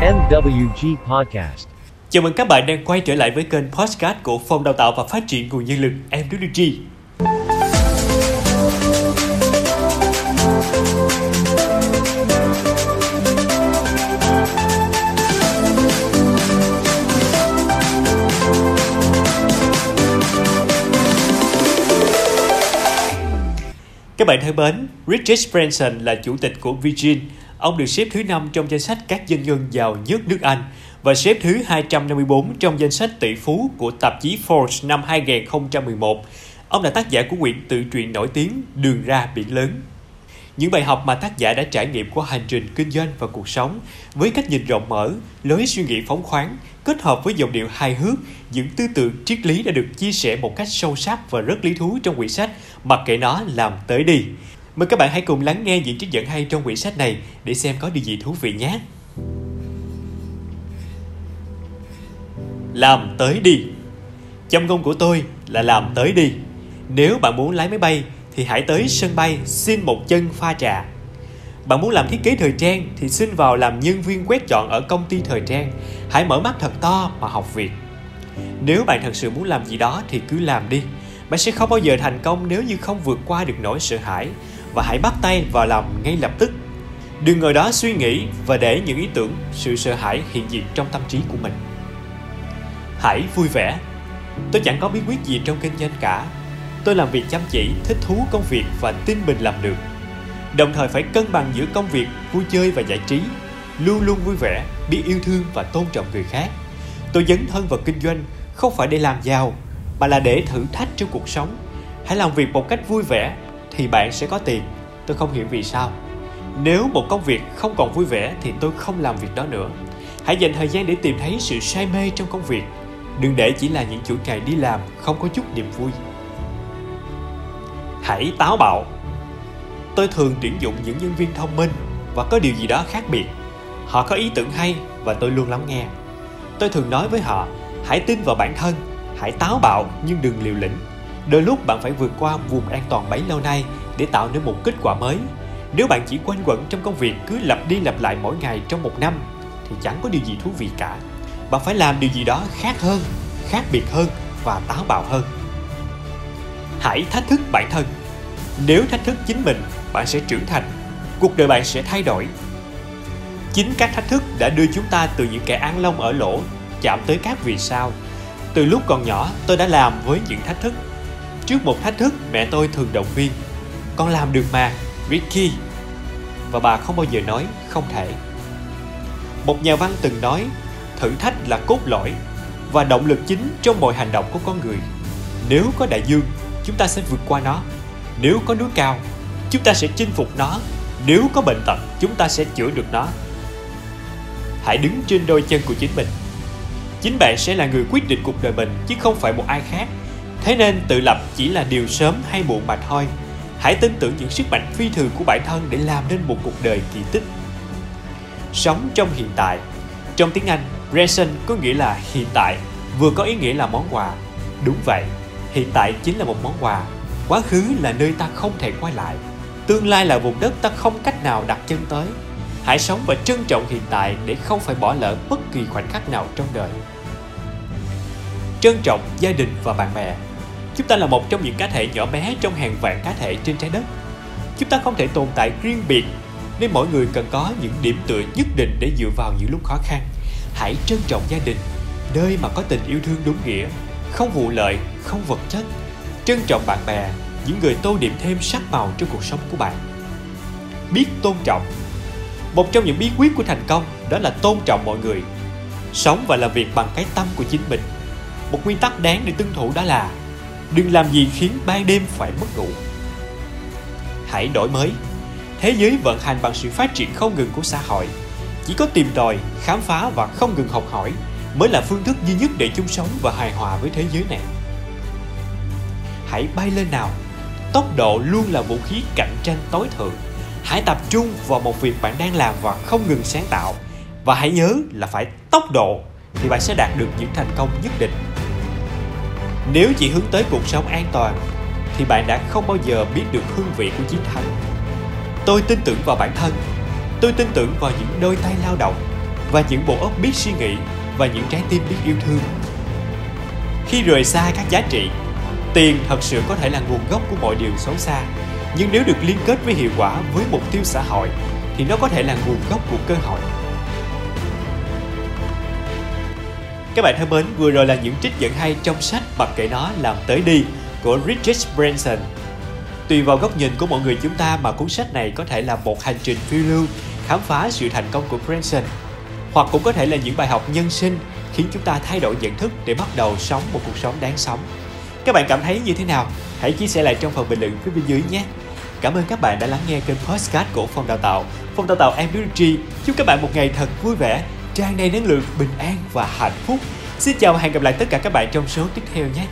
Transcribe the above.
MwG Podcast. Chào mừng các bạn đang quay trở lại với kênh podcast của Phòng Đào tạo và Phát triển Nguồn Nhân lực MWG. Các bạn thân mến, Richard Branson là chủ tịch của Virgin. Ông được xếp thứ 5 trong danh sách các doanh nhân giàu nhất nước Anh và xếp thứ 254 trong danh sách tỷ phú của tạp chí Forbes năm 2011. Ông là tác giả của quyển tự truyện nổi tiếng Đường ra biển lớn. Những bài học mà tác giả đã trải nghiệm qua hành trình kinh doanh và cuộc sống với cách nhìn rộng mở, lối suy nghĩ phóng khoáng, kết hợp với giọng điệu hài hước, những tư tưởng triết lý đã được chia sẻ một cách sâu sắc và rất lý thú trong quyển sách Mặc kệ nó làm tới đi. Mời các bạn hãy cùng lắng nghe những trích dẫn hay trong quyển sách này để xem có điều gì thú vị nhé. Làm tới đi Châm ngôn của tôi là làm tới đi Nếu bạn muốn lái máy bay, thì hãy tới sân bay xin một chân pha trà bạn muốn làm thiết kế thời trang, thì xin vào làm nhân viên quét dọn ở công ty thời trang. Hãy mở mắt thật to mà học việc. Nếu bạn thật sự muốn làm gì đó, thì cứ làm đi. Bạn sẽ không bao giờ thành công nếu như không vượt qua được nỗi sợ hãi và hãy bắt tay vào làm ngay lập tức. Đừng ngồi đó suy nghĩ và để những ý tưởng, sự sợ hãi hiện diện trong tâm trí của mình. Hãy vui vẻ. Tôi chẳng có bí quyết gì trong kinh doanh cả. Tôi làm việc chăm chỉ, thích thú công việc và tin mình làm được đồng thời phải cân bằng giữa công việc, vui chơi và giải trí, luôn luôn vui vẻ, biết yêu thương và tôn trọng người khác. Tôi dấn thân vào kinh doanh không phải để làm giàu, mà là để thử thách trong cuộc sống. Hãy làm việc một cách vui vẻ thì bạn sẽ có tiền. Tôi không hiểu vì sao. Nếu một công việc không còn vui vẻ thì tôi không làm việc đó nữa. Hãy dành thời gian để tìm thấy sự say mê trong công việc. Đừng để chỉ là những chuỗi ngày đi làm không có chút niềm vui. Hãy táo bạo tôi thường tuyển dụng những nhân viên thông minh và có điều gì đó khác biệt họ có ý tưởng hay và tôi luôn lắng nghe tôi thường nói với họ, hãy tin vào bản thân, hãy táo bạo nhưng đừng liều lĩnh đôi lúc bạn phải vượt qua vùng an toàn bấy lâu nay để tạo nên một kết quả mới. Nếu bạn chỉ quanh quẩn trong công việc cứ lặp đi lặp lại mỗi ngày trong một năm, thì chẳng có điều gì thú vị cả. Bạn phải làm điều gì đó khác hơn, khác biệt hơn và táo bạo hơn. Hãy thách thức bản thân. Nếu thách thức chính mình, bạn sẽ trưởng thành, cuộc đời bạn sẽ thay đổi. Chính các thách thức đã đưa chúng ta từ những kẻ ăn lông ở lỗ chạm tới các vì sao. Từ lúc còn nhỏ, tôi đã làm với những thách thức trước một thách thức mẹ tôi thường động viên. Con làm được mà, ricky. Và bà không bao giờ nói không thể. Một nhà văn từng nói, thử thách là cốt lõi và động lực chính trong mọi hành động của con người. Nếu có đại dương, chúng ta sẽ vượt qua nó. Nếu có núi cao, chúng ta sẽ chinh phục nó. Nếu có bệnh tật, chúng ta sẽ chữa được nó. Hãy đứng trên đôi chân của chính mình. Chính bạn sẽ là người quyết định cuộc đời mình, chứ không phải một ai khác thế nên tự lập chỉ là điều sớm hay muộn mà thôi. Hãy tin tưởng những sức mạnh phi thường của bản thân để làm nên một cuộc đời kỳ tích. Sống trong hiện tại. Trong tiếng anh, present có nghĩa là hiện tại, vừa có ý nghĩa là món quà. Đúng vậy, hiện tại chính là một món quà. Quá khứ là nơi ta không thể quay lại. Tương lai là vùng đất ta không cách nào đặt chân tới. Hãy sống và trân trọng hiện tại để không phải bỏ lỡ bất kỳ khoảnh khắc nào trong đời. Trân trọng gia đình và bạn bè chúng ta là một trong những cá thể nhỏ bé trong hàng vạn cá thể trên trái đất. Chúng ta không thể tồn tại riêng biệt, nên mỗi người cần có những điểm tựa nhất định để dựa vào những lúc khó khăn. Hãy trân trọng gia đình, nơi mà có tình yêu thương đúng nghĩa, không vụ lợi, không vật chất. Trân trọng bạn bè, những người tô điểm thêm sắc màu trong cuộc sống của bạn. Biết tôn trọng. Một trong những bí quyết của thành công đó là tôn trọng mọi người. Sống và làm việc bằng cái tâm của chính mình. Một nguyên tắc đáng để tuân thủ đó là đừng làm gì khiến ban đêm phải mất ngủ. Hãy đổi mới. Thế giới vận hành bằng sự phát triển không ngừng của xã hội. Chỉ có tìm tòi, khám phá và không ngừng học hỏi mới là phương thức duy nhất để chung sống và hài hòa với thế giới này. Hãy bay lên nào. Tốc độ luôn là vũ khí cạnh tranh tối thượng. Hãy tập trung vào một việc bạn đang làm và không ngừng sáng tạo. Và hãy nhớ là phải tốc độ thì bạn sẽ đạt được những thành công nhất định nếu chỉ hướng tới cuộc sống an toàn thì bạn đã không bao giờ biết được hương vị của chiến thắng tôi tin tưởng vào bản thân tôi tin tưởng vào những đôi tay lao động và những bộ óc biết suy nghĩ và những trái tim biết yêu thương. Khi rời xa các giá trị, tiền thật sự có thể là nguồn gốc của mọi điều xấu xa. Nhưng nếu được liên kết với hiệu quả với mục tiêu xã hội thì nó có thể là nguồn gốc của cơ hội. Các bạn thân mến, vừa rồi là những trích dẫn hay trong sách Mặc kệ nó làm tới đi của Richard Branson. Tùy vào góc nhìn của mọi người chúng ta mà cuốn sách này có thể là một hành trình phiêu lưu khám phá sự thành công của Branson hoặc cũng có thể là những bài học nhân sinh khiến chúng ta thay đổi nhận thức để bắt đầu sống một cuộc sống đáng sống. Các bạn cảm thấy như thế nào? Hãy chia sẻ lại trong phần bình luận phía bên dưới nhé. Cảm ơn các bạn đã lắng nghe kênh podcast của Phòng Đào tạo. Phòng Đào tạo MBG chúc các bạn một ngày thật vui vẻ, tràn đầy năng lượng, bình an và hạnh phúc. Xin chào và hẹn gặp lại tất cả các bạn trong số tiếp theo nhé.